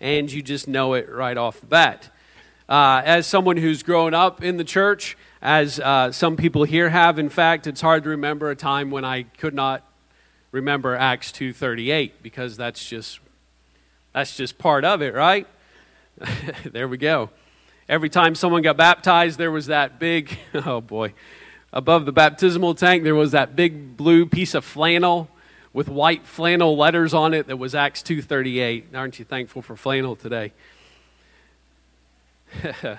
and you just know it right off the bat. Uh, as someone who's grown up in the church, as uh, some people here have, in fact, it's hard to remember a time when I could not remember Acts 2:38 because that's just that's just part of it, right? there we go. Every time someone got baptized, there was that big, oh boy, above the baptismal tank, there was that big blue piece of flannel with white flannel letters on it that was Acts 2:38. Aren't you thankful for flannel today?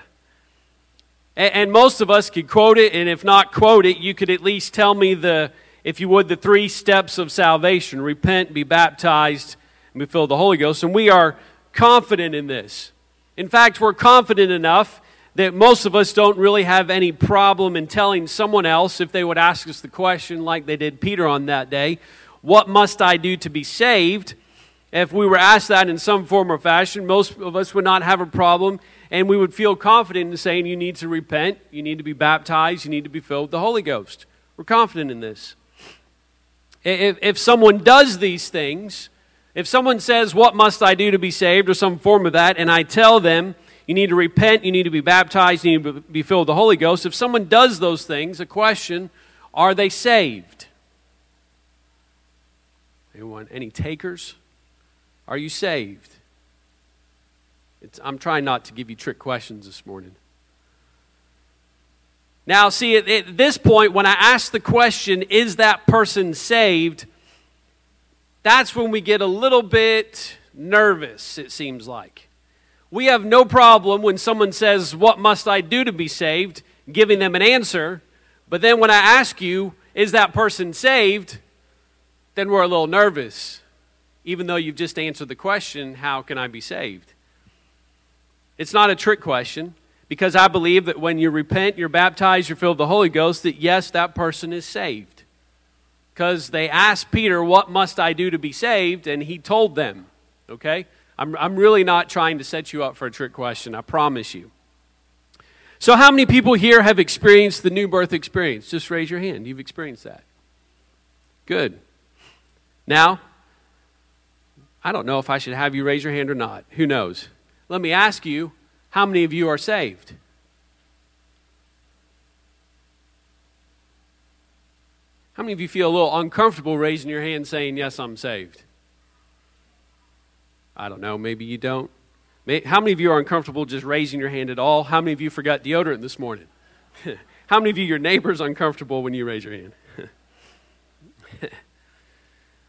and, most of us could quote it, and if not quote it, you could at least tell me the, if you would, the three steps of salvation: repent, be baptized, and be filled with the Holy Ghost. And we are confident in this. In fact, we're confident enough that most of us don't really have any problem in telling someone else if they would ask us the question, like they did Peter on that day, What must I do to be saved? If we were asked that in some form or fashion, most of us would not have a problem, and we would feel confident in saying, You need to repent, you need to be baptized, you need to be filled with the Holy Ghost. We're confident in this. If, if someone does these things, if someone says, What must I do to be saved, or some form of that, and I tell them, You need to repent, you need to be baptized, you need to be filled with the Holy Ghost, if someone does those things, a question, Are they saved? Anyone? Any takers? Are you saved? It's, I'm trying not to give you trick questions this morning. Now, see, at, at this point, when I ask the question, Is that person saved? that's when we get a little bit nervous, it seems like. We have no problem when someone says, What must I do to be saved? giving them an answer. But then when I ask you, Is that person saved? Then we're a little nervous, even though you've just answered the question, How can I be saved? It's not a trick question because I believe that when you repent, you're baptized, you're filled with the Holy Ghost, that yes, that person is saved because they asked Peter, What must I do to be saved? And he told them. Okay? I'm, I'm really not trying to set you up for a trick question, I promise you. So, how many people here have experienced the new birth experience? Just raise your hand. You've experienced that. Good. Now, I don't know if I should have you raise your hand or not. Who knows? Let me ask you how many of you are saved? How many of you feel a little uncomfortable raising your hand saying, Yes, I'm saved? I don't know. Maybe you don't. How many of you are uncomfortable just raising your hand at all? How many of you forgot deodorant this morning? How many of you, your neighbor's uncomfortable when you raise your hand?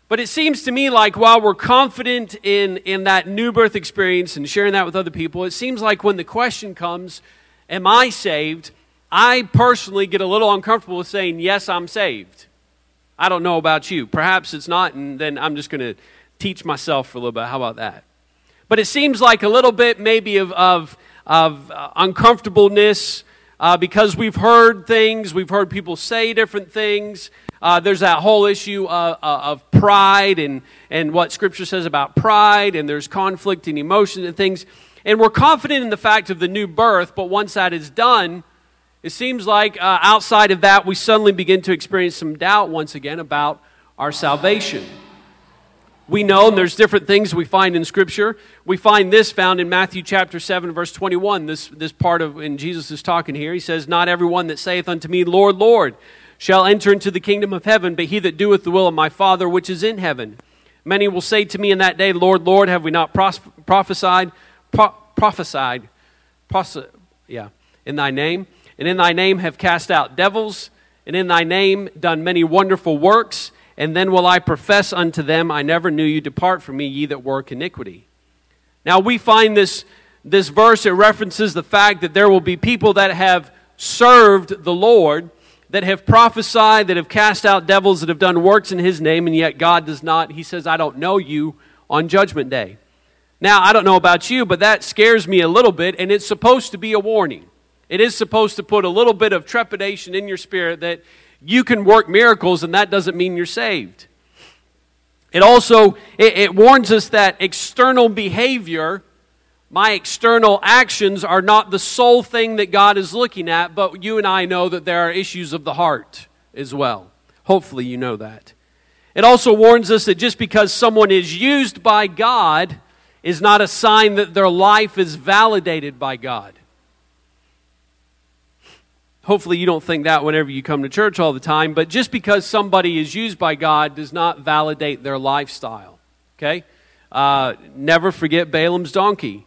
But it seems to me like while we're confident in, in that new birth experience and sharing that with other people, it seems like when the question comes, Am I saved? I personally get a little uncomfortable with saying, Yes, I'm saved. I don't know about you. Perhaps it's not, and then I'm just going to teach myself for a little bit. How about that? But it seems like a little bit maybe of, of, of uh, uncomfortableness uh, because we've heard things, we've heard people say different things. Uh, there's that whole issue of, uh, uh, of pride and, and what Scripture says about pride, and there's conflict and emotion and things. And we're confident in the fact of the new birth, but once that is done, it seems like uh, outside of that, we suddenly begin to experience some doubt once again about our salvation. We know and there's different things we find in Scripture. We find this found in Matthew chapter 7, verse 21. This, this part of when Jesus is talking here, he says, Not everyone that saith unto me, Lord, Lord, shall enter into the kingdom of heaven, but he that doeth the will of my Father which is in heaven. Many will say to me in that day, Lord, Lord, have we not pros- prophesied, pro- prophesied, pros- yeah, in thy name? and in thy name have cast out devils, and in thy name done many wonderful works. And then will I profess unto them, I never knew you, depart from me, ye that work iniquity. Now we find this, this verse, it references the fact that there will be people that have served the Lord, that have prophesied, that have cast out devils, that have done works in his name, and yet God does not, he says, I don't know you on judgment day. Now, I don't know about you, but that scares me a little bit, and it's supposed to be a warning. It is supposed to put a little bit of trepidation in your spirit that you can work miracles and that doesn't mean you're saved. It also it, it warns us that external behavior, my external actions are not the sole thing that God is looking at, but you and I know that there are issues of the heart as well. Hopefully you know that. It also warns us that just because someone is used by God is not a sign that their life is validated by God. Hopefully, you don't think that whenever you come to church all the time, but just because somebody is used by God does not validate their lifestyle. Okay? Uh, never forget Balaam's donkey.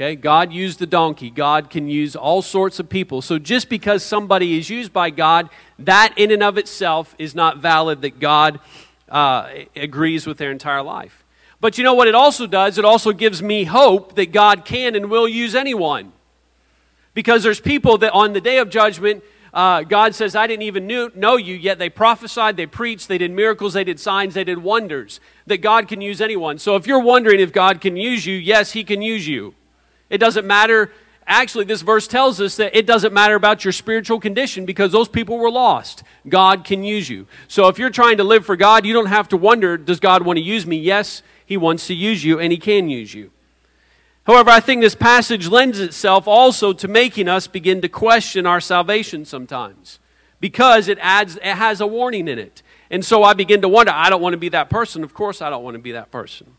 Okay? God used the donkey. God can use all sorts of people. So just because somebody is used by God, that in and of itself is not valid that God uh, agrees with their entire life. But you know what it also does? It also gives me hope that God can and will use anyone. Because there's people that on the day of judgment, uh, God says, I didn't even knew, know you, yet they prophesied, they preached, they did miracles, they did signs, they did wonders. That God can use anyone. So if you're wondering if God can use you, yes, He can use you. It doesn't matter. Actually, this verse tells us that it doesn't matter about your spiritual condition because those people were lost. God can use you. So if you're trying to live for God, you don't have to wonder, does God want to use me? Yes, He wants to use you, and He can use you. However, I think this passage lends itself also to making us begin to question our salvation sometimes because it adds it has a warning in it. And so I begin to wonder, I don't want to be that person. Of course I don't want to be that person.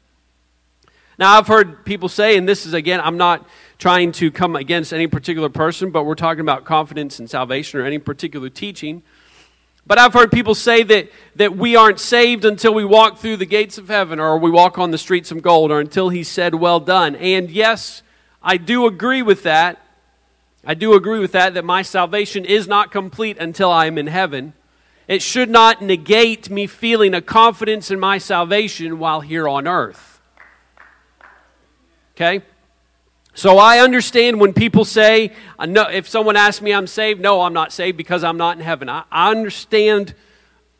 Now I've heard people say and this is again I'm not trying to come against any particular person, but we're talking about confidence in salvation or any particular teaching. But I've heard people say that, that we aren't saved until we walk through the gates of heaven or we walk on the streets of gold or until he said, Well done. And yes, I do agree with that. I do agree with that, that my salvation is not complete until I am in heaven. It should not negate me feeling a confidence in my salvation while here on earth. Okay? So I understand when people say, uh, if someone asks me I'm saved, no, I'm not saved because I'm not in heaven. I, understand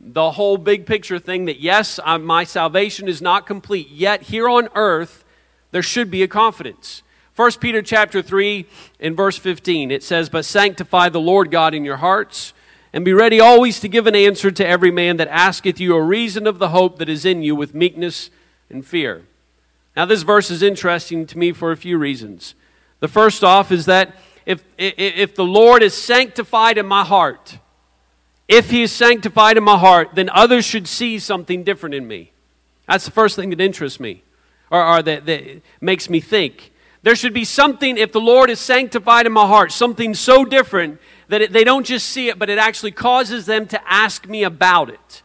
the whole big picture thing that yes, my salvation is not complete, yet here on earth there should be a confidence. 1 Peter chapter 3 in verse 15 it says, "But sanctify the Lord God in your hearts, and be ready always to give an answer to every man that asketh you a reason of the hope that is in you with meekness and fear." Now, this verse is interesting to me for a few reasons. The first off is that if, if the Lord is sanctified in my heart, if He is sanctified in my heart, then others should see something different in me. That's the first thing that interests me, or, or that, that makes me think. There should be something, if the Lord is sanctified in my heart, something so different that it, they don't just see it, but it actually causes them to ask me about it.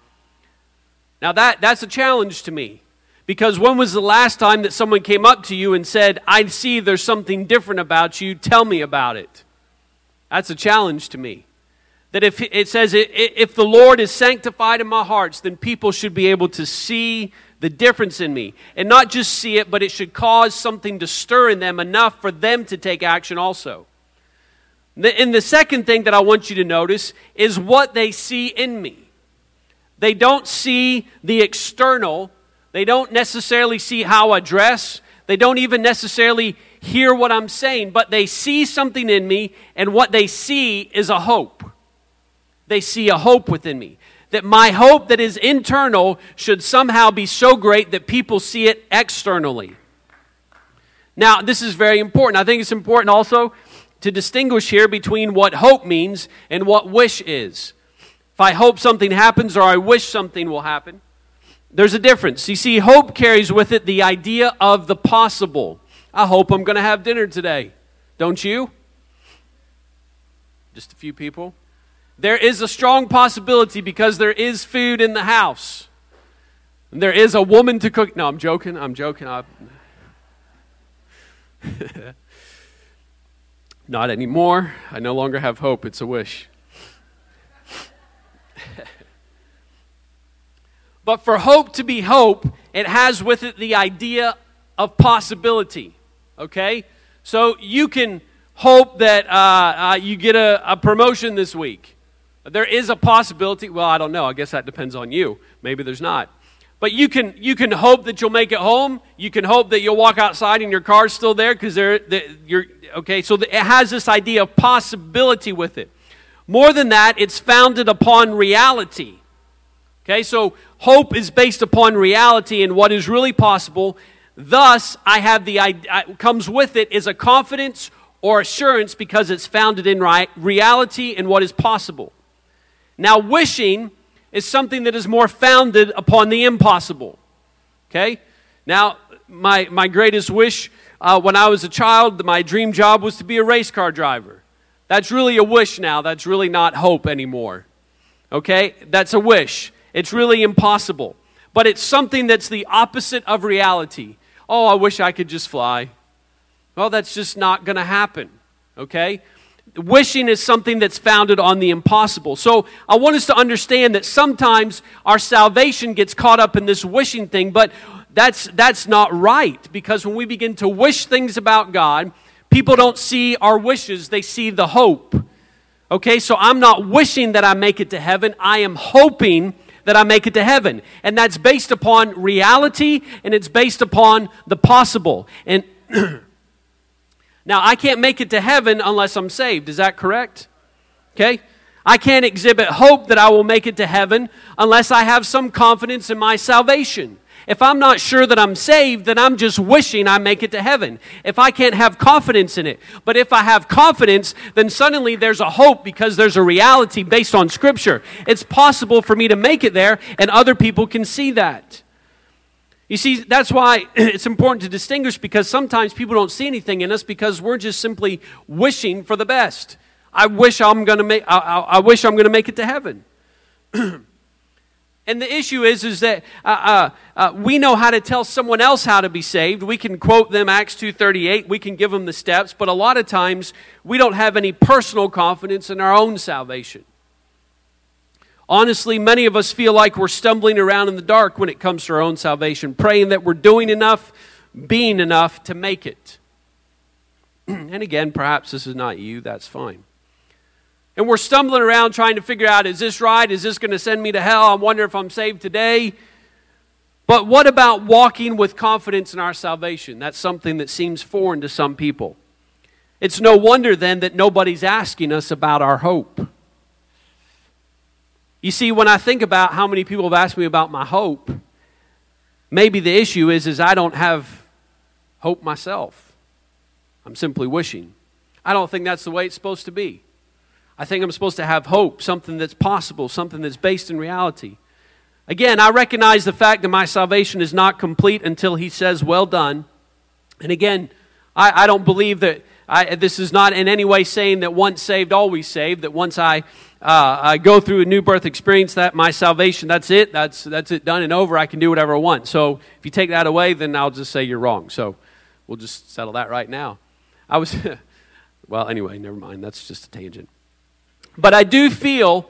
Now, that, that's a challenge to me. Because when was the last time that someone came up to you and said, I see there's something different about you, tell me about it? That's a challenge to me. That if it says, if the Lord is sanctified in my hearts, then people should be able to see the difference in me. And not just see it, but it should cause something to stir in them enough for them to take action also. And the second thing that I want you to notice is what they see in me. They don't see the external, they don't necessarily see how I dress. They don't even necessarily hear what I'm saying, but they see something in me, and what they see is a hope. They see a hope within me. That my hope that is internal should somehow be so great that people see it externally. Now, this is very important. I think it's important also to distinguish here between what hope means and what wish is. If I hope something happens or I wish something will happen, there's a difference. You see, hope carries with it the idea of the possible. I hope I'm going to have dinner today. Don't you? Just a few people. There is a strong possibility because there is food in the house. And there is a woman to cook. No, I'm joking. I'm joking. I... Not anymore. I no longer have hope. It's a wish. But for hope to be hope, it has with it the idea of possibility. Okay? So you can hope that uh, uh, you get a, a promotion this week. There is a possibility. Well, I don't know. I guess that depends on you. Maybe there's not. But you can you can hope that you'll make it home. You can hope that you'll walk outside and your car's still there because they're, you're okay. So it has this idea of possibility with it. More than that, it's founded upon reality. Okay, so hope is based upon reality and what is really possible. Thus, I have the I, comes with it is a confidence or assurance because it's founded in right, reality and what is possible. Now, wishing is something that is more founded upon the impossible. Okay? Now, my, my greatest wish uh, when I was a child, my dream job was to be a race car driver. That's really a wish now. That's really not hope anymore. Okay? That's a wish. It's really impossible. But it's something that's the opposite of reality. Oh, I wish I could just fly. Well, that's just not going to happen. Okay? Wishing is something that's founded on the impossible. So I want us to understand that sometimes our salvation gets caught up in this wishing thing, but that's, that's not right because when we begin to wish things about God, people don't see our wishes, they see the hope. Okay, so I'm not wishing that I make it to heaven, I am hoping that I make it to heaven. And that's based upon reality and it's based upon the possible. And now I can't make it to heaven unless I'm saved. Is that correct? Okay? I can't exhibit hope that I will make it to heaven unless I have some confidence in my salvation. If I'm not sure that I'm saved, then I'm just wishing I make it to heaven. If I can't have confidence in it. But if I have confidence, then suddenly there's a hope because there's a reality based on Scripture. It's possible for me to make it there, and other people can see that. You see, that's why it's important to distinguish because sometimes people don't see anything in us because we're just simply wishing for the best. I wish I'm going to make. I, I, I wish I'm going to make it to heaven. And the issue is, is that uh, uh, uh, we know how to tell someone else how to be saved. We can quote them Acts 2.38. We can give them the steps. But a lot of times, we don't have any personal confidence in our own salvation. Honestly, many of us feel like we're stumbling around in the dark when it comes to our own salvation, praying that we're doing enough, being enough to make it. and again, perhaps this is not you. That's fine and we're stumbling around trying to figure out is this right? Is this going to send me to hell? I wonder if I'm saved today. But what about walking with confidence in our salvation? That's something that seems foreign to some people. It's no wonder then that nobody's asking us about our hope. You see, when I think about how many people have asked me about my hope, maybe the issue is, is I don't have hope myself. I'm simply wishing. I don't think that's the way it's supposed to be. I think I'm supposed to have hope, something that's possible, something that's based in reality. Again, I recognize the fact that my salvation is not complete until He says, Well done. And again, I, I don't believe that I, this is not in any way saying that once saved, always saved, that once I, uh, I go through a new birth experience, that my salvation, that's it, that's, that's it done and over, I can do whatever I want. So if you take that away, then I'll just say you're wrong. So we'll just settle that right now. I was, well, anyway, never mind, that's just a tangent. But I do feel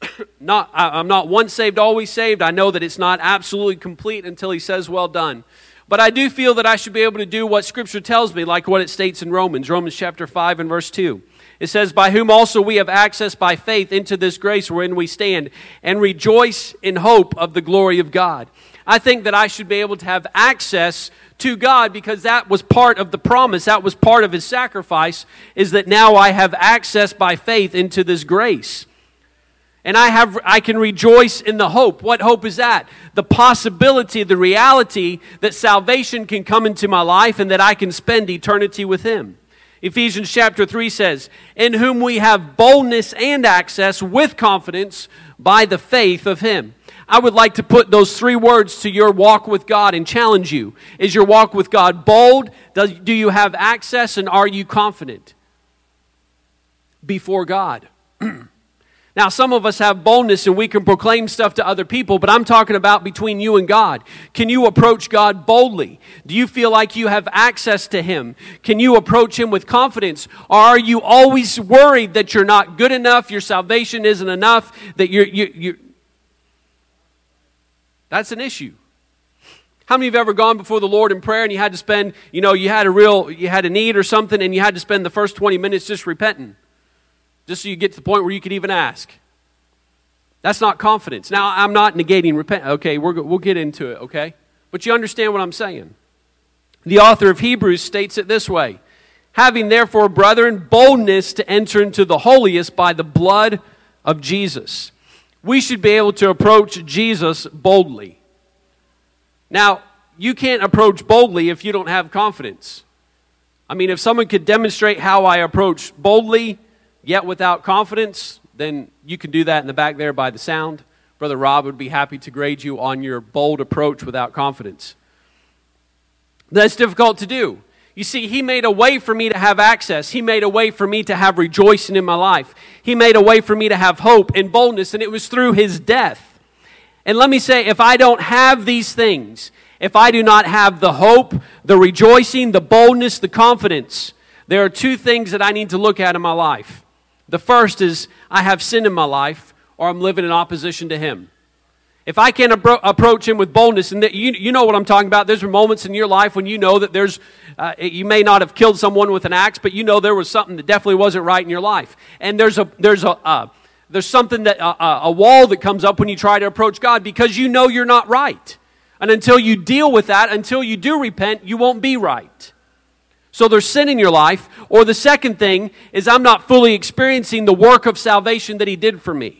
not I'm not once saved always saved. I know that it's not absolutely complete until he says well done. But I do feel that I should be able to do what scripture tells me like what it states in Romans, Romans chapter 5 and verse 2. It says, By whom also we have access by faith into this grace wherein we stand, and rejoice in hope of the glory of God. I think that I should be able to have access to God because that was part of the promise, that was part of his sacrifice, is that now I have access by faith into this grace. And I have I can rejoice in the hope. What hope is that? The possibility, the reality that salvation can come into my life and that I can spend eternity with him. Ephesians chapter 3 says, In whom we have boldness and access with confidence by the faith of him. I would like to put those three words to your walk with God and challenge you. Is your walk with God bold? Do you have access and are you confident before God? now, some of us have boldness and we can proclaim stuff to other people, but I'm talking about between you and God. Can you approach God boldly? Do you feel like you have access to Him? Can you approach Him with confidence? Or are you always worried that you're not good enough, your salvation isn't enough, that you're, you, you're that's an issue. How many of you have ever gone before the Lord in prayer and you had to spend, you know, you had a real, you had a need or something and you had to spend the first 20 minutes just repenting? Just so you get to the point where you could even ask. That's not confidence. Now, I'm not negating repent. Okay, we we'll get into it, okay? But you understand what I'm saying. The author of Hebrews states it this way Having therefore, brethren, boldness to enter into the holiest by the blood of Jesus we should be able to approach Jesus boldly. Now, you can't approach boldly if you don't have confidence. I mean, if someone could demonstrate how I approach boldly, yet without confidence, then you can do that in the back there by the sound. Brother Rob would be happy to grade you on your bold approach without confidence. That's difficult to do. You see, He made a way for me to have access. He made a way for me to have rejoicing in my life. He made a way for me to have hope and boldness, and it was through His death. And let me say, if I don't have these things, if I do not have the hope, the rejoicing, the boldness, the confidence, there are two things that I need to look at in my life. The first is I have sin in my life, or I'm living in opposition to Him. If I can appro- approach him with boldness, and that you, you know what I'm talking about, there's moments in your life when you know that there's, uh, you may not have killed someone with an axe, but you know there was something that definitely wasn't right in your life. And there's a, there's a, uh, there's something that, uh, uh a wall that comes up when you try to approach God because you know you're not right. And until you deal with that, until you do repent, you won't be right. So there's sin in your life. Or the second thing is I'm not fully experiencing the work of salvation that He did for me.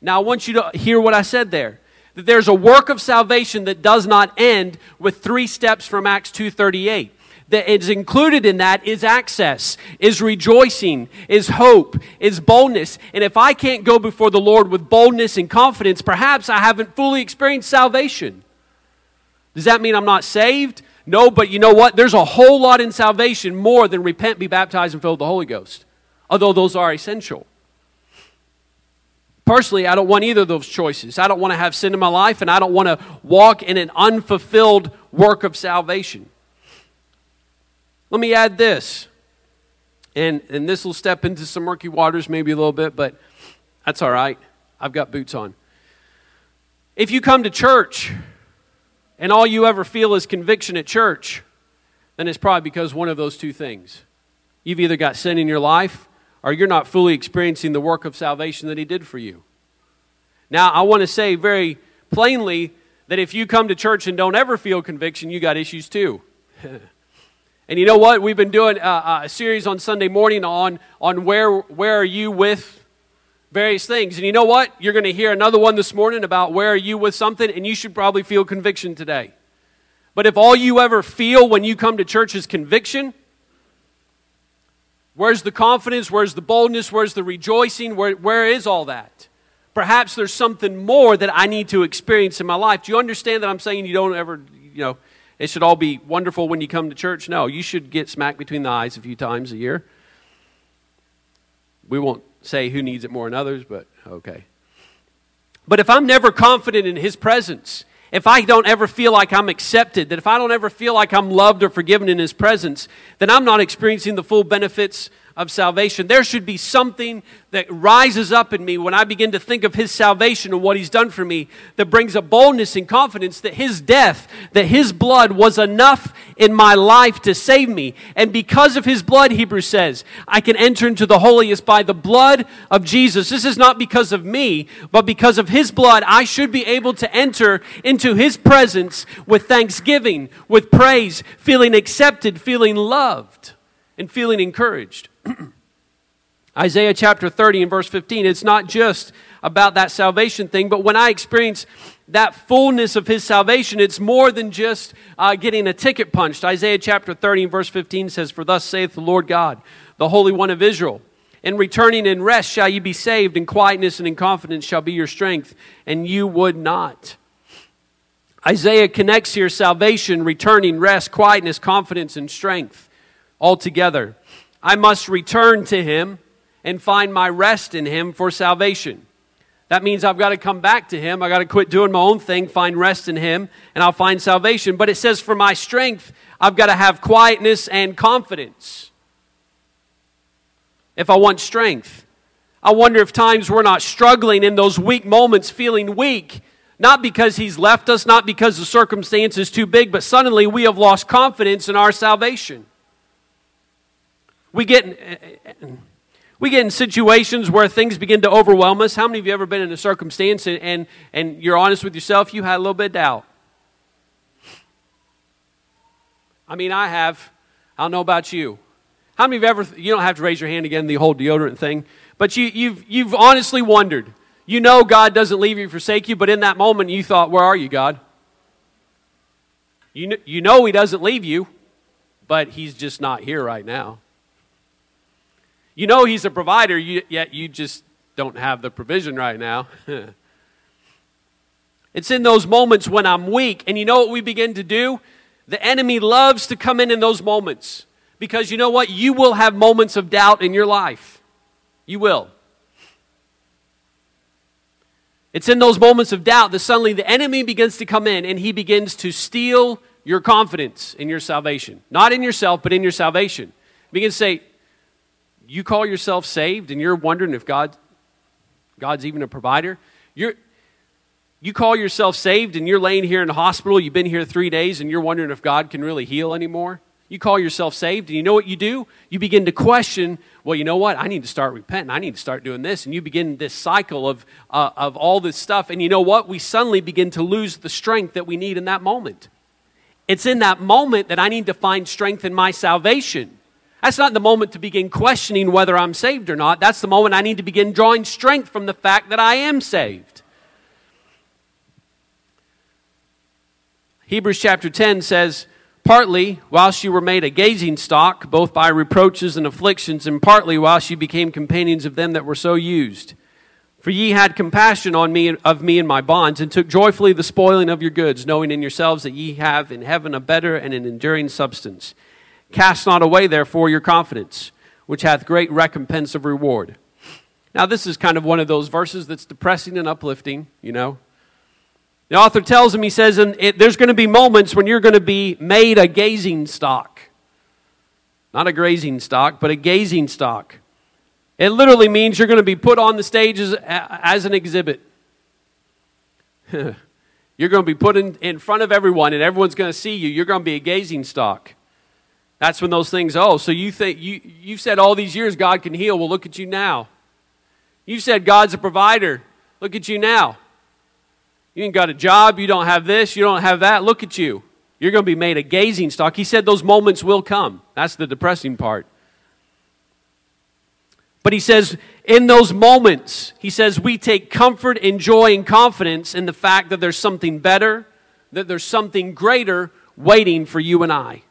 Now, I want you to hear what I said there. That there's a work of salvation that does not end with three steps from Acts 2:38. That is included in that is access, is rejoicing, is hope, is boldness. And if I can't go before the Lord with boldness and confidence, perhaps I haven't fully experienced salvation. Does that mean I'm not saved? No, but you know what? There's a whole lot in salvation more than repent, be baptized, and fill the Holy Ghost. Although those are essential. Personally, I don't want either of those choices. I don't want to have sin in my life, and I don't want to walk in an unfulfilled work of salvation. Let me add this, and, and this will step into some murky waters maybe a little bit, but that's all right. I've got boots on. If you come to church and all you ever feel is conviction at church, then it's probably because one of those two things. You've either got sin in your life or you're not fully experiencing the work of salvation that He did for you. Now, I want to say very plainly that if you come to church and don't ever feel conviction, you got issues too. and you know what? We've been doing a, a, series on Sunday morning on, on where, where are you with various things. And you know what? You're going to hear another one this morning about where are you with something, and you should probably feel conviction today. But if all you ever feel when you come to church is conviction, Where's the confidence? Where's the boldness? Where's the rejoicing? Where, where is all that? Perhaps there's something more that I need to experience in my life. Do you understand that I'm saying you don't ever, you know, it should all be wonderful when you come to church? No, you should get smacked between the eyes a few times a year. We won't say who needs it more than others, but okay. But if I'm never confident in His presence, if I don't ever feel like I'm accepted, that if I don't ever feel like I'm loved or forgiven in His presence, then I'm not experiencing the full benefits of salvation. There should be something that rises up in me when I begin to think of His salvation and what He's done for me that brings a boldness and confidence that His death, that His blood was enough in my life to save me. And because of His blood, Hebrews says, I can enter into the holiest by the blood of Jesus. This is not because of me, but because of His blood, I should be able to enter into His presence with thanksgiving, with praise, feeling accepted, feeling loved, and feeling encouraged. Isaiah chapter 30 and verse 15, it's not just about that salvation thing, but when I experience that fullness of his salvation, it's more than just uh, getting a ticket punched. Isaiah chapter 30 and verse 15 says, For thus saith the Lord God, the Holy One of Israel, in returning in rest shall you be saved, in quietness and in confidence shall be your strength, and you would not. Isaiah connects here salvation, returning, rest, quietness, confidence, and strength all together. I must return to Him and find my rest in Him for salvation. That means I've got to come back to Him. I've got to quit doing my own thing, find rest in Him, and I'll find salvation. But it says, for my strength, I've got to have quietness and confidence. If I want strength, I wonder if times we're not struggling in those weak moments, feeling weak, not because He's left us, not because the circumstance is too big, but suddenly we have lost confidence in our salvation. We get, we get in situations where things begin to overwhelm us. How many of you ever been in a circumstance and, and, and you're honest with yourself, you had a little bit of doubt? I mean, I have. I don't know about you. How many of you ever, you don't have to raise your hand again, the whole deodorant thing, but you, you've, you've honestly wondered. You know God doesn't leave you, forsake you, but in that moment you thought, where are you, God? You, you know He doesn't leave you, but He's just not here right now. You know He's a provider, yet you just don't have the provision right now. it's in those moments when I'm weak. And you know what we begin to do? The enemy loves to come in in those moments because you know what? You will have moments of doubt in your life. You will. It's in those moments of doubt that suddenly the enemy begins to come in and he begins to steal your confidence in your salvation. Not in yourself, but in your salvation. He begins to say, You call yourself saved and you're wondering if God, God's even a provider? You're, you call yourself saved and you're laying here in the hospital, you've been here three days, and you're wondering if God can really heal anymore? You call yourself saved, and you know what you do? You begin to question, well, you know what? I need to start repenting. I need to start doing this. And you begin this cycle of, uh, of all this stuff. And you know what? We suddenly begin to lose the strength that we need in that moment. It's in that moment that I need to find strength in my salvation. That's not the moment to begin questioning whether I'm saved or not. That's the moment I need to begin drawing strength from the fact that I am saved. Hebrews chapter 10 says, partly whilst you were made a gazing stock, both by reproaches and afflictions, and partly whilst you became companions of them that were so used. For ye had compassion on me of me and my bonds, and took joyfully the spoiling of your goods, knowing in yourselves that ye have in heaven a better and an enduring substance. Cast not away, therefore, your confidence, which hath great recompense of reward. Now, this is kind of one of those verses that's depressing and uplifting, you know. The author tells him, he says, and it, there's going to be moments when you're going to be made a gazing stock. Not a grazing stock, but a gazing stock. It literally means you're going to be put on the stage as, as an exhibit. you're going to be put in, in front of everyone, and everyone's going to see you. You're going to be a gazing stock. That's when those things, oh, so you think, you, you've said all these years God can heal. Well, look at you now. You said God's a provider. Look at you now. You ain't got a job. You don't have this. You don't have that. Look at you. You're going to be made a gazing stock. He said those moments will come. That's the depressing part. But he says, in those moments, he says, we take comfort and joy and confidence in the fact that there's something better, that there's something greater waiting for you and I.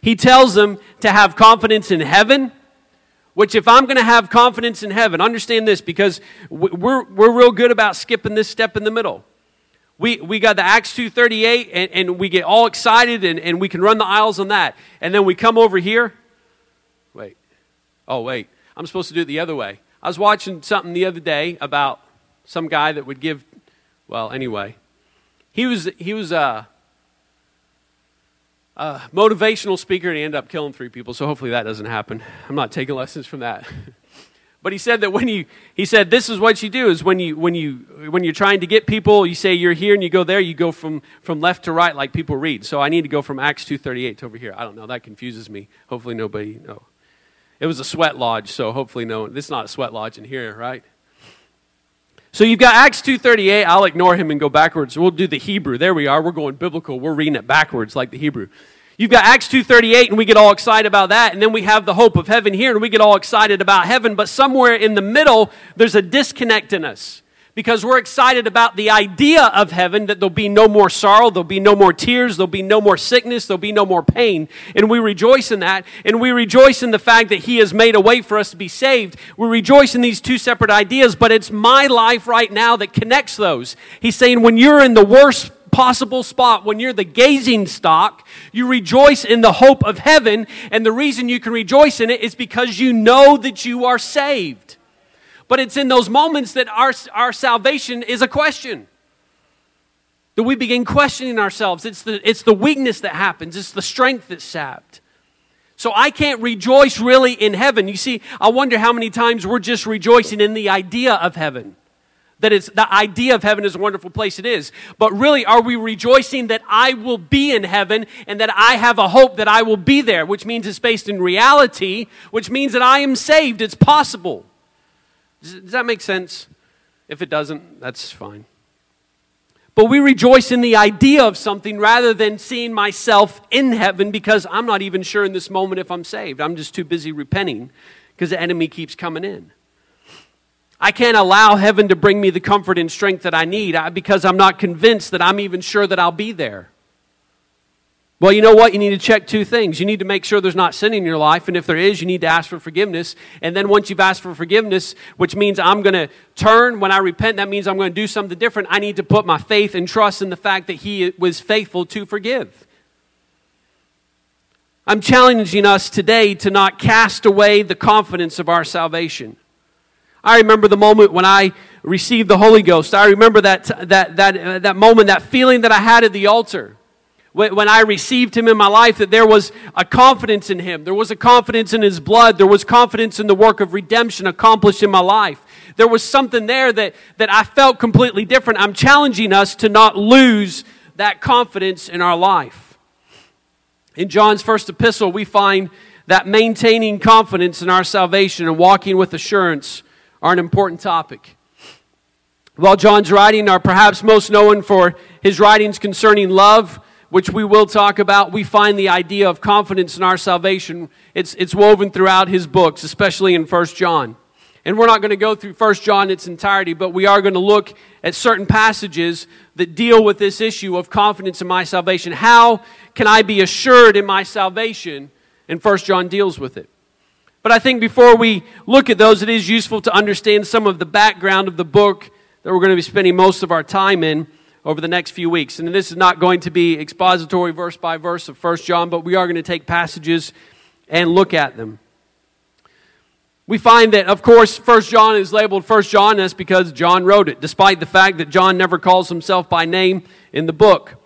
He tells them to have confidence in heaven, which if I'm going to have confidence in heaven, understand this because we're, we're real good about skipping this step in the middle we, we got the Acts 2.38 and, and we get all excited and, and we can run the aisles on that. And then we come over here. Wait. Oh, wait. I'm supposed to do it the other way. I was watching something the other day about some guy that would give, well, anyway. He was, he was a, a motivational speaker and he ended up killing three people, so hopefully that doesn't happen. I'm not taking lessons from that. But he said that when you, he said, this is what you do is when you, when you, when you're trying to get people, you say you're here and you go there, you go from, from left to right like people read. So I need to go from Acts 2.38 to over here. I don't know. That confuses me. Hopefully nobody, no. It was a sweat lodge, so hopefully no, this is not a sweat lodge in here, right? So you've got Acts 2.38. I'll ignore him and go backwards. We'll do the Hebrew. There we are. We're going biblical. We're reading it backwards like the Hebrew. You've got Acts 2:38 and we get all excited about that and then we have the hope of heaven here and we get all excited about heaven but somewhere in the middle there's a disconnect in us because we're excited about the idea of heaven that there'll be no more sorrow, there'll be no more tears, there'll be no more sickness, there'll be no more pain. And we rejoice in that. And we rejoice in the fact that He has made a way for us to be saved. We rejoice in these two separate ideas, but it's my life right now that connects those. He's saying when you're in the worst possible spot, when you're the gazing stock, you rejoice in the hope of heaven. And the reason you can rejoice in it is because you know that you are saved. But it's in those moments that our, our salvation is a question. That we begin questioning ourselves. It's the, it's the weakness that happens, it's the strength that's sapped. So I can't rejoice really in heaven. You see, I wonder how many times we're just rejoicing in the idea of heaven that it's the idea of heaven is a wonderful place it is but really are we rejoicing that i will be in heaven and that i have a hope that i will be there which means it's based in reality which means that i am saved it's possible does, that make sense? If it doesn't that's fine. But we rejoice in the idea of something rather than seeing myself in heaven because i'm not even sure in this moment if i'm saved. I'm just too busy repenting because the enemy keeps coming in. I can't allow heaven to bring me the comfort and strength that I need because I'm not convinced that I'm even sure that I'll be there. Well, you know what? You need to check two things. You need to make sure there's not sin in your life, and if there is, you need to ask for forgiveness. And then once you've asked for forgiveness, which means I'm going to turn when I repent, that means I'm going to do something different. I need to put my faith and trust in the fact that He was faithful to forgive. I'm challenging us today to not cast away the confidence of our salvation. I remember the moment when I received the Holy Ghost. I remember that, that, that, uh, that moment, that feeling that I had at the altar when, I received Him in my life, that there was a confidence in Him. There was a confidence in His blood. There was confidence in the work of redemption accomplished in my life. There was something there that, that I felt completely different. I'm challenging us to not lose that confidence in our life. In John's first epistle, we find that maintaining confidence in our salvation and walking with assurance are an important topic. While John's writing are perhaps most known for his writings concerning love, which we will talk about, we find the idea of confidence in our salvation. It's, it's woven throughout his books, especially in 1 John. And we're not going to go through 1 John in its entirety, but we are going to look at certain passages that deal with this issue of confidence in my salvation. How can I be assured in my salvation? And First John deals with it. But I think before we look at those, it is useful to understand some of the background of the book that we're going to be spending most of our time in over the next few weeks. And this is not going to be expository verse by verse of First John, but we are going to take passages and look at them. We find that, of course, First John is labeled First John, and that's because John wrote it, despite the fact that John never calls himself by name in the book.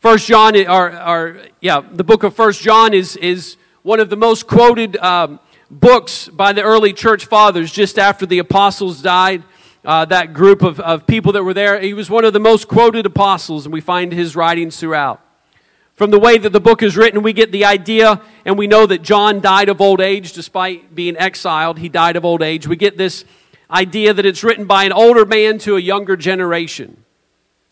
First John, or, or, yeah, the book of First John is, is one of the most quoted um, books by the early church fathers just after the apostles died. Uh, that group of, of people that were there, he was one of the most quoted apostles, and we find his writings throughout. From the way that the book is written, we get the idea, and we know that John died of old age despite being exiled. He died of old age. We get this idea that it's written by an older man to a younger generation.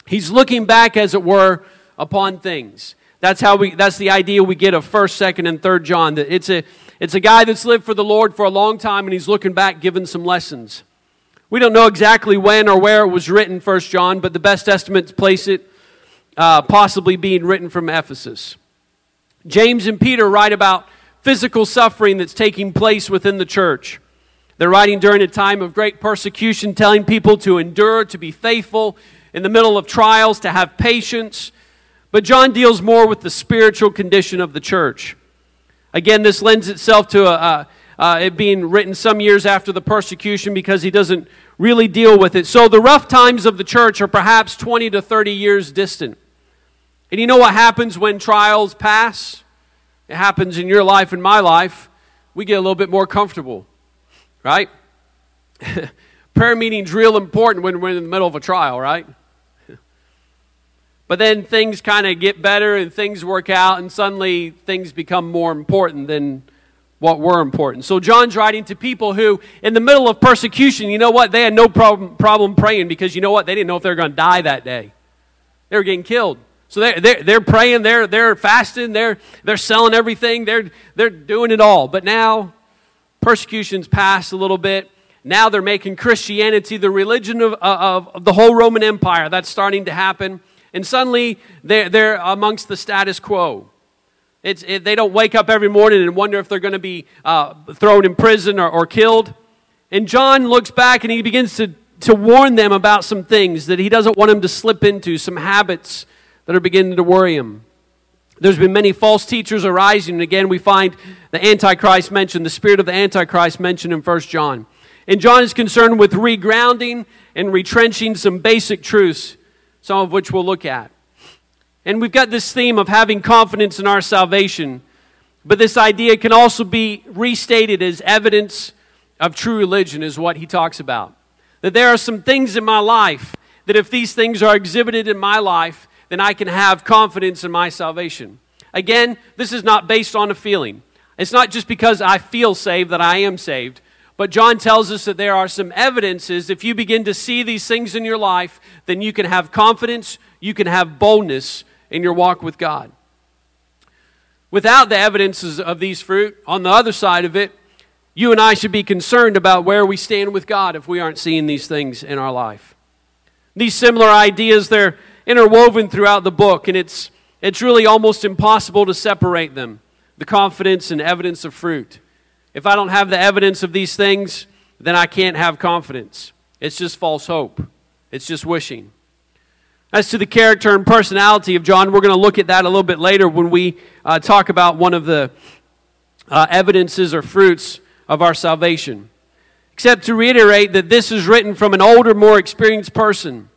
He's looking back, as it were, upon things. That's how we that's the idea we get of first, second, and third John. That it's a it's a guy that's lived for the Lord for a long time and he's looking back giving some lessons. We don't know exactly when or where it was written, First John, but the best estimates place it uh, possibly being written from Ephesus. James and Peter write about physical suffering that's taking place within the church. They're writing during a time of great persecution, telling people to endure, to be faithful in the middle of trials, to have patience, but John deals more with the spiritual condition of the church. Again, this lends itself to a, a, Uh, it being written some years after the persecution because he doesn't really deal with it. So the rough times of the church are perhaps 20 to 30 years distant. And you know what happens when trials pass? It happens in your life and my life. We get a little bit more comfortable, right? Prayer meeting's real important when we're in the middle of a trial, right? But then things kind of get better and things work out, and suddenly things become more important than what were important. So John's writing to people who, in the middle of persecution, you know what? They had no problem, problem praying because you know what? They didn't know if they were going to die that day. They were getting killed. So they're, they're, they're praying, they're, they're fasting, they're, they're selling everything, they're, they're doing it all. But now, persecution's passed a little bit. Now they're making Christianity the religion of, uh, of, of the whole Roman Empire. That's starting to happen and suddenly they're, they're amongst the status quo. It's, it, they don't wake up every morning and wonder if they're going to be uh, thrown in prison or, or killed. And John looks back and he begins to, to warn them about some things that he doesn't want them to slip into, some habits that are beginning to worry him. There's been many false teachers arising. And again, we find the Antichrist mentioned, the spirit of the Antichrist mentioned in 1 John. And John is concerned with regrounding and retrenching some basic truths some of which we'll look at. And we've got this theme of having confidence in our salvation, but this idea can also be restated as evidence of true religion, is what he talks about. That there are some things in my life that if these things are exhibited in my life, then I can have confidence in my salvation. Again, this is not based on a feeling. It's not just because I feel saved that I am saved, but John tells us that there are some evidences. If you begin to see these things in your life, then you can have confidence, you can have boldness in your walk with God. Without the evidences of these fruit, on the other side of it, you and I should be concerned about where we stand with God if we aren't seeing these things in our life. These similar ideas, they're interwoven throughout the book, and it's, it's really almost impossible to separate them the confidence and evidence of fruit. If I don't have the evidence of these things, then I can't have confidence. It's just false hope, it's just wishing. As to the character and personality of John, we're going to look at that a little bit later when we uh, talk about one of the uh, evidences or fruits of our salvation. Except to reiterate that this is written from an older, more experienced person,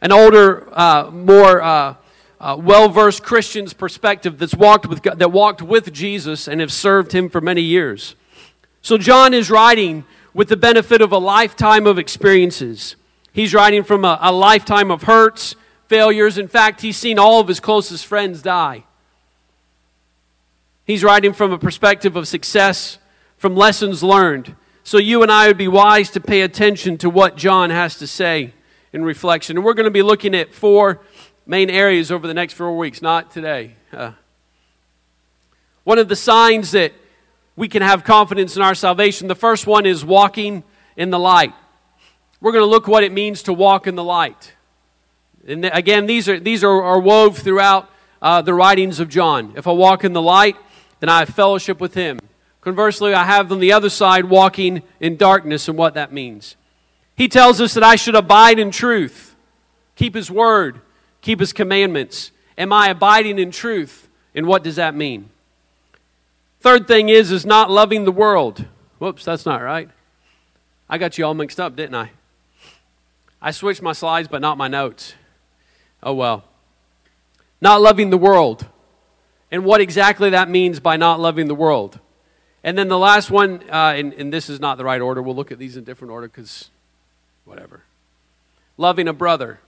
an older, uh, more uh, uh, well-versed Christian's perspective that's walked with that walked with Jesus and have served Him for many years. So John is writing with the benefit of a lifetime of experiences. He's writing from a, a lifetime of hurts, failures. In fact, he's seen all of his closest friends die. He's writing from a perspective of success, from lessons learned. So you and I would be wise to pay attention to what John has to say in reflection. And we're going to be looking at four main areas over the next four weeks, not today. Uh, one of the signs that we can have confidence in our salvation, the first one is walking in the light. We're going to look what it means to walk in the light. And again, these are, these are, are wove throughout uh, the writings of John. If I walk in the light, then I have fellowship with him. Conversely, I have on the other side walking in darkness and what that means. He tells us that I should abide in truth, keep his word, keep his commandments. Am I abiding in truth? And what does that mean? Third thing is is not loving the world. Whoops, that's not right. I got you all mixed up, didn't I? I switched my slides but not my notes. Oh well. Not loving the world. And what exactly that means by not loving the world. And then the last one, uh, and, and this is not the right order. We'll look at these in different order because whatever. Loving a brother.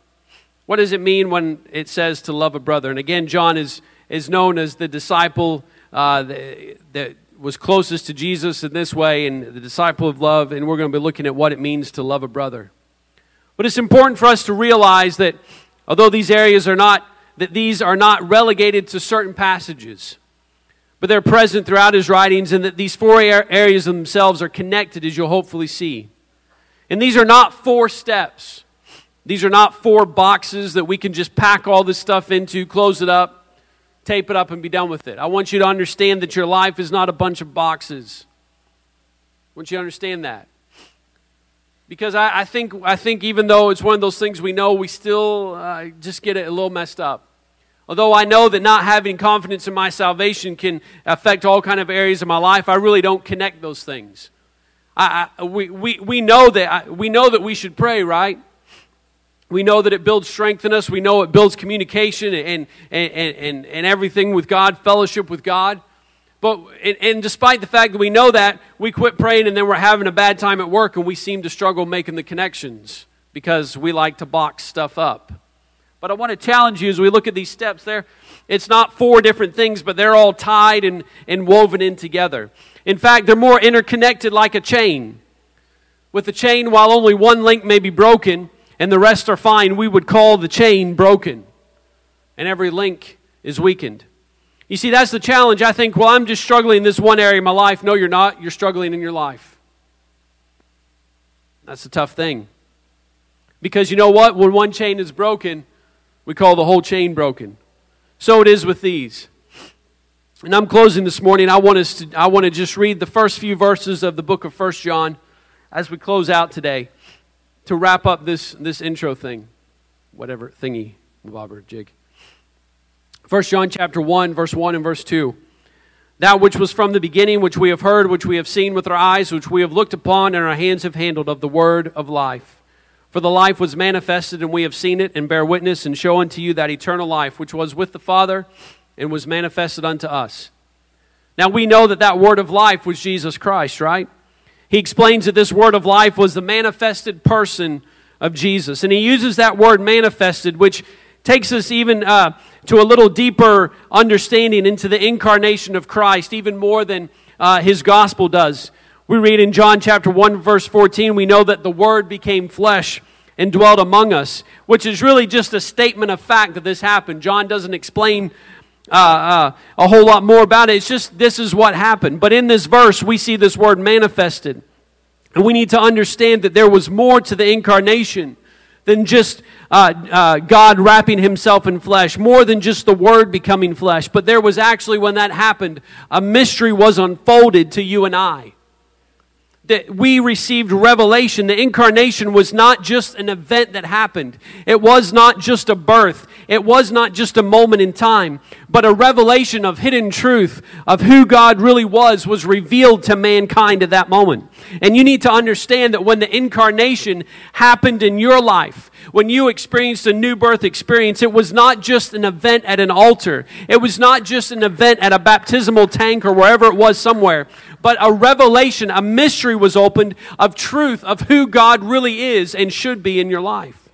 What does it mean when it says to love a brother? And again, John is, is known as the disciple uh, that, that was closest to Jesus in this way and the disciple of love. And we're going to be looking at what it means to love a brother. But it's important for us to realize that although these areas are not, that these are not relegated to certain passages but they're present throughout his writings, and that these four areas themselves are connected, as you'll hopefully see. And these are not four steps. These are not four boxes that we can just pack all this stuff into, close it up, tape it up, and be done with it. I want you to understand that your life is not a bunch of boxes. I want you to understand that. Because I, I think, I think even though it's one of those things we know, we still uh, just get it a little messed up. Although I know that not having confidence in my salvation can affect all kind of areas of my life, I really don't connect those things. I, I, we, we, we, know that, we know that we should pray, right? We know that it builds strength in us. We know it builds communication and, and, and, and everything with God, fellowship with God. But, and, and despite the fact that we know that, we quit praying and then we're having a bad time at work and we seem to struggle making the connections because we like to box stuff up. But I want to challenge you as we look at these steps there. It's not four different things, but they're all tied and, and woven in together. In fact, they're more interconnected like a chain. With a chain, while only one link may be broken and the rest are fine, we would call the chain broken. And every link is weakened. You see, that's the challenge. I think, well, I'm just struggling in this one area of my life. No, you're not. You're struggling in your life. That's a tough thing. Because you know what? When one chain is broken, we call the whole chain broken. So it is with these. And I'm closing this morning. I want, us to, I want to just read the first few verses of the book of First John as we close out today to wrap up this, this intro thing, whatever thingy, bobber, jig. First John chapter 1, verse 1 and verse 2. That which was from the beginning, which we have heard, which we have seen with our eyes, which we have looked upon, and our hands have handled of the word of life. For the life was manifested, and we have seen it, and bear witness, and show unto you that eternal life, which was with the Father, and was manifested unto us. Now we know that that word of life was Jesus Christ, right? He explains that this word of life was the manifested person of Jesus. And he uses that word manifested, which takes us even uh, to a little deeper understanding into the incarnation of Christ, even more than uh, his gospel does. We read in John chapter 1, verse 14, we know that the Word became flesh and dwelt among us, which is really just a statement of fact that this happened. John doesn't explain uh, uh, a whole lot more about it. It's just this is what happened. But in this verse, we see this word manifested. And we need to understand that there was more to the incarnation than just uh, uh, God wrapping himself in flesh, more than just the Word becoming flesh. But there was actually, when that happened, a mystery was unfolded to you and I that we received revelation. The incarnation was not just an event that happened. It was not just a birth. It was not just a moment in time, but a revelation of hidden truth of who God really was was revealed to mankind at that moment. And you need to understand that when the incarnation happened in your life, when you experienced a new birth experience, it was not just an event at an altar. It was not just an event at a baptismal tank or wherever it was somewhere, but a revelation, a mystery was opened of truth of who God really is and should be in your life.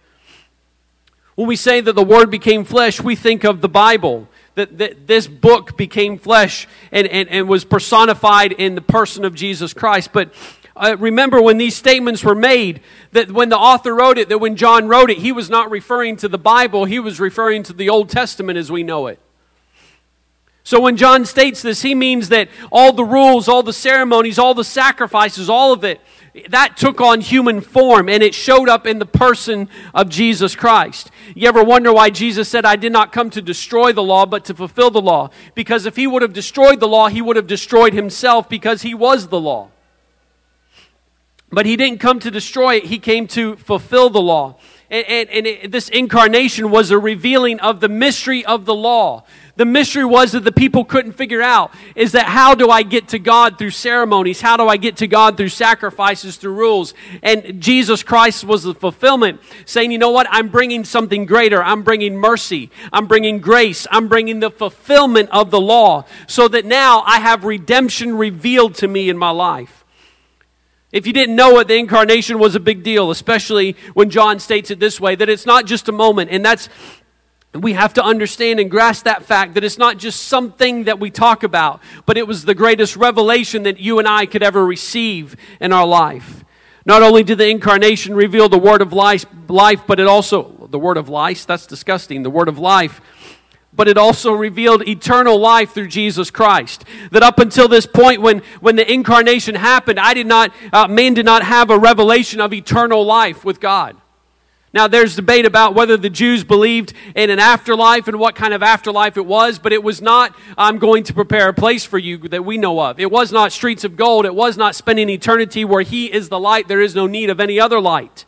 When we say that the Word became flesh, we think of the Bible. That, that this book became flesh and, and, and was personified in the person of Jesus Christ. But uh, remember when these statements were made, that when the author wrote it, that when John wrote it, he was not referring to the Bible, he was referring to the Old Testament as we know it. So when John states this, he means that all the rules, all the ceremonies, all the sacrifices, all of it, that took on human form and it showed up in the person of Jesus Christ. You ever wonder why Jesus said, I did not come to destroy the law, but to fulfill the law? Because if he would have destroyed the law, he would have destroyed himself because he was the law. But he didn't come to destroy it, he came to fulfill the law. And, and, and it, this incarnation was a revealing of the mystery of the law. The mystery was that the people couldn't figure out is that how do I get to God through ceremonies? How do I get to God through sacrifices, through rules? And Jesus Christ was the fulfillment, saying, you know what? I'm bringing something greater. I'm bringing mercy. I'm bringing grace. I'm bringing the fulfillment of the law so that now I have redemption revealed to me in my life. If you didn't know it, the incarnation was a big deal, especially when John states it this way that it's not just a moment. And that's we have to understand and grasp that fact that it's not just something that we talk about, but it was the greatest revelation that you and I could ever receive in our life. Not only did the incarnation reveal the word of life, life but it also, the word of life, that's disgusting, the word of life, but it also revealed eternal life through Jesus Christ. That up until this point, when, when the incarnation happened, I did not, uh, man did not have a revelation of eternal life with God. Now, there's debate about whether the Jews believed in an afterlife and what kind of afterlife it was, but it was not, I'm going to prepare a place for you that we know of. It was not streets of gold. It was not spending eternity where He is the light. There is no need of any other light.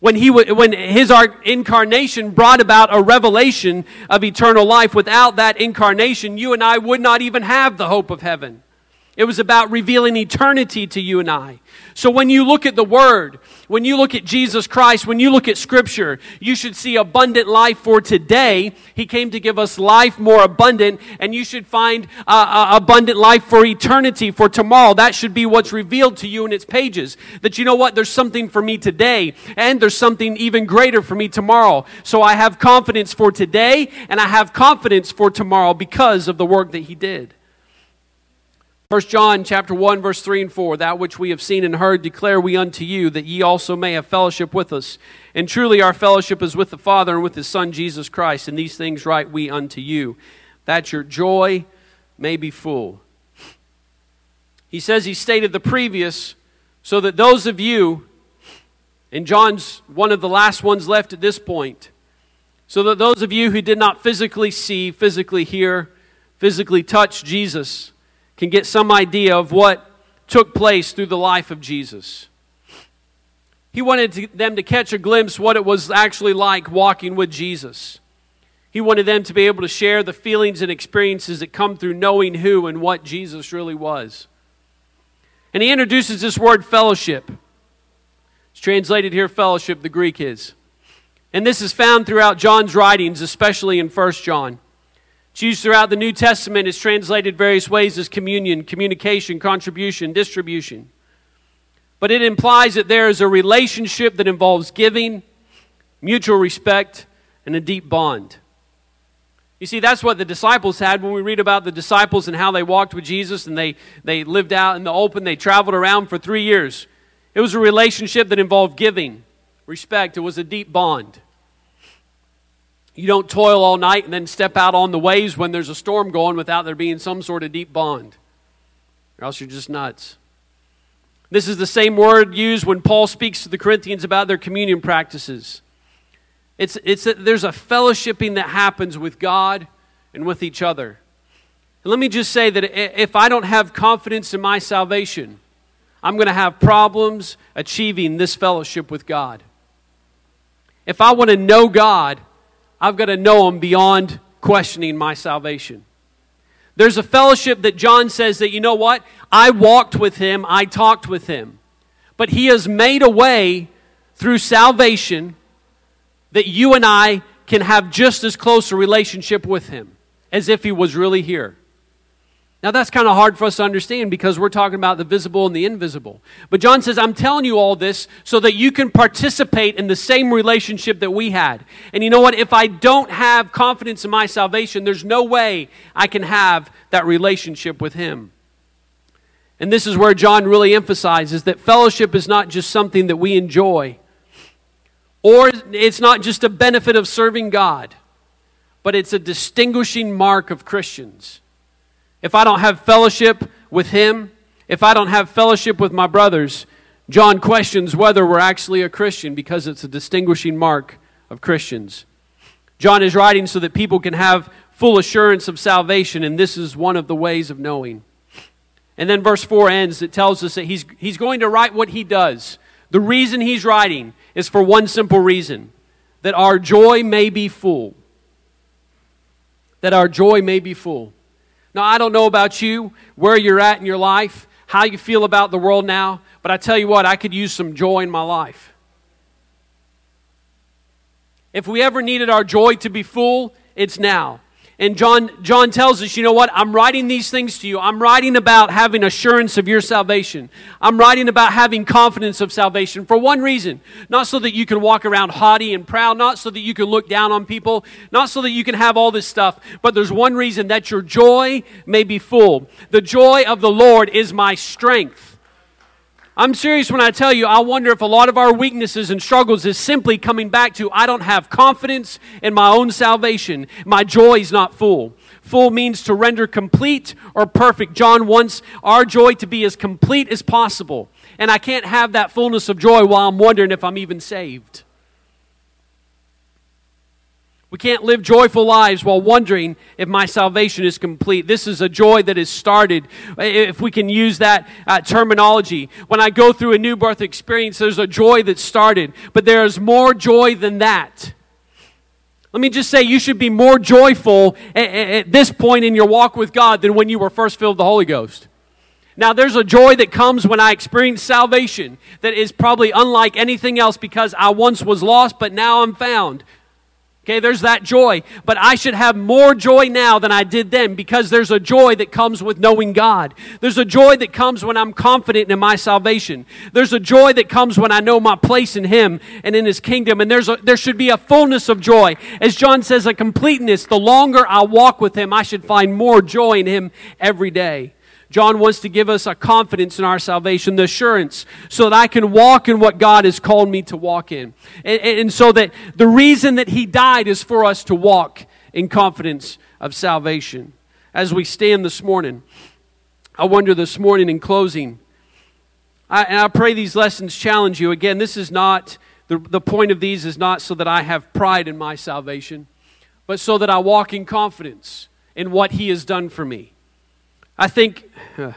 When, he, when His incarnation brought about a revelation of eternal life, without that incarnation, you and I would not even have the hope of heaven. It was about revealing eternity to you and I. So when you look at the Word, when you look at Jesus Christ, when you look at Scripture, you should see abundant life for today. He came to give us life more abundant, and you should find uh, uh, abundant life for eternity, for tomorrow. That should be what's revealed to you in its pages. That you know what? There's something for me today, and there's something even greater for me tomorrow. So I have confidence for today, and I have confidence for tomorrow because of the work that He did. 1 John chapter 1 verse 3 and 4 that which we have seen and heard declare we unto you that ye also may have fellowship with us. And truly our fellowship is with the Father and with his son Jesus Christ. And these things write we unto you that your joy may be full. He says he stated the previous so that those of you and John's one of the last ones left at this point so that those of you who did not physically see physically hear physically touch Jesus can get some idea of what took place through the life of Jesus. He wanted to, them to catch a glimpse what it was actually like walking with Jesus. He wanted them to be able to share the feelings and experiences that come through knowing who and what Jesus really was. And he introduces this word fellowship. It's translated here fellowship, the Greek is. And this is found throughout John's writings, especially in 1 John. It's used throughout the New Testament. It's translated various ways as communion, communication, contribution, distribution. But it implies that there is a relationship that involves giving, mutual respect, and a deep bond. You see, that's what the disciples had when we read about the disciples and how they walked with Jesus and they, they lived out in the open. They traveled around for three years. It was a relationship that involved giving, respect. It was a deep bond. You don't toil all night and then step out on the waves when there's a storm going without there being some sort of deep bond, or else you're just nuts. This is the same word used when Paul speaks to the Corinthians about their communion practices. It's, it's that there's a fellowshipping that happens with God and with each other. And let me just say that if I don't have confidence in my salvation, I'm going to have problems achieving this fellowship with God. If I want to know God, I've got to know Him beyond questioning my salvation. There's a fellowship that John says that, you know what? I walked with Him, I talked with Him. But He has made a way through salvation that you and I can have just as close a relationship with Him as if He was really here. Now, that's kind of hard for us to understand because we're talking about the visible and the invisible. But John says, I'm telling you all this so that you can participate in the same relationship that we had. And you know what? If I don't have confidence in my salvation, there's no way I can have that relationship with Him. And this is where John really emphasizes that fellowship is not just something that we enjoy, or it's not just a benefit of serving God, but it's a distinguishing mark of Christians if I don't have fellowship with Him, if I don't have fellowship with my brothers, John questions whether we're actually a Christian because it's a distinguishing mark of Christians. John is writing so that people can have full assurance of salvation, and this is one of the ways of knowing. And then verse 4 ends, it tells us that he's, he's going to write what he does. The reason he's writing is for one simple reason that our joy may be full. That our joy may be full. Now, I don't know about you, where you're at in your life, how you feel about the world now, but I tell you what, I could use some joy in my life. If we ever needed our joy to be full, it's now. And John, John tells us, you know what? I'm writing these things to you. I'm writing about having assurance of your salvation. I'm writing about having confidence of salvation for one reason. Not so that you can walk around haughty and proud, not so that you can look down on people, not so that you can have all this stuff, but there's one reason that your joy may be full. The joy of the Lord is my strength. I'm serious when I tell you, I wonder if a lot of our weaknesses and struggles is simply coming back to I don't have confidence in my own salvation. My joy is not full. Full means to render complete or perfect. John wants our joy to be as complete as possible. And I can't have that fullness of joy while I'm wondering if I'm even saved. We can't live joyful lives while wondering if my salvation is complete. This is a joy that is started, if we can use that uh, terminology. When I go through a new birth experience, there's a joy that started, but there is more joy than that. Let me just say, you should be more joyful at, at this point in your walk with God than when you were first filled with the Holy Ghost. Now, there's a joy that comes when I experience salvation that is probably unlike anything else because I once was lost, but now I'm found. Okay, there's that joy. But I should have more joy now than I did then because there's a joy that comes with knowing God. There's a joy that comes when I'm confident in my salvation. There's a joy that comes when I know my place in Him and in His kingdom. And there's a, there should be a fullness of joy. As John says, a completeness. The longer I walk with Him, I should find more joy in Him every day. John wants to give us a confidence in our salvation, the assurance, so that I can walk in what God has called me to walk in. And, and, so that the reason that He died is for us to walk in confidence of salvation. As we stand this morning, I wonder this morning in closing, I, and I pray these lessons challenge you. Again, this is not, the, the point of these is not so that I have pride in my salvation, but so that I walk in confidence in what He has done for me. I think uh,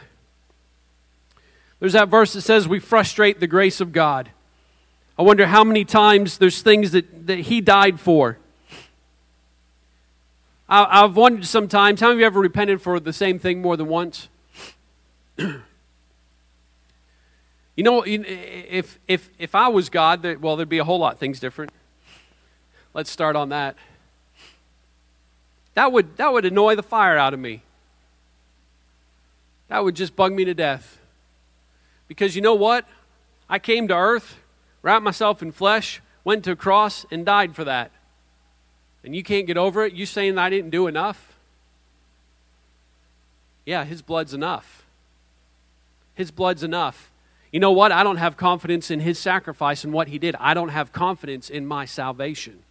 there's that verse that says we frustrate the grace of God. I wonder how many times there's things that, that He died for. I, I've wondered sometimes, how many of you ever repented for the same thing more than once? you know, if, if, if I was God, well, there'd be a whole lot of things different. Let's start on that. That would, that would annoy the fire out of me. That would just bug me to death. Because you know what? I came to earth, wrapped myself in flesh, went to a cross, and died for that. And you can't get over it? You saying I didn't do enough? Yeah, his blood's enough. His blood's enough. You know what? I don't have confidence in his sacrifice and what he did. I don't have confidence in my salvation.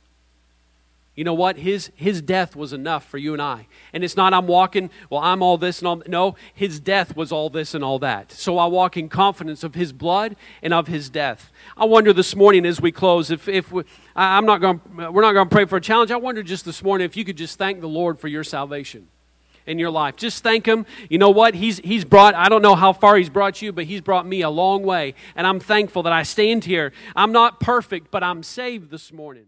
You know what? His, his death was enough for you and I. And it's not I'm walking, well, I'm all this and all No, his death was all this and all that. So I walk in confidence of his blood and of his death. I wonder this morning as we close, if, if we, I'm not going, we're not going to pray for a challenge. I wonder just this morning if you could just thank the Lord for your salvation. in your life. Just thank Him. You know what? He's, he's brought, I don't know how far He's brought you, but He's brought me a long way. And I'm thankful that I stand here. I'm not perfect, but I'm saved this morning.